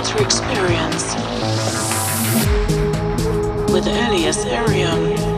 outer experience with Elias Arium.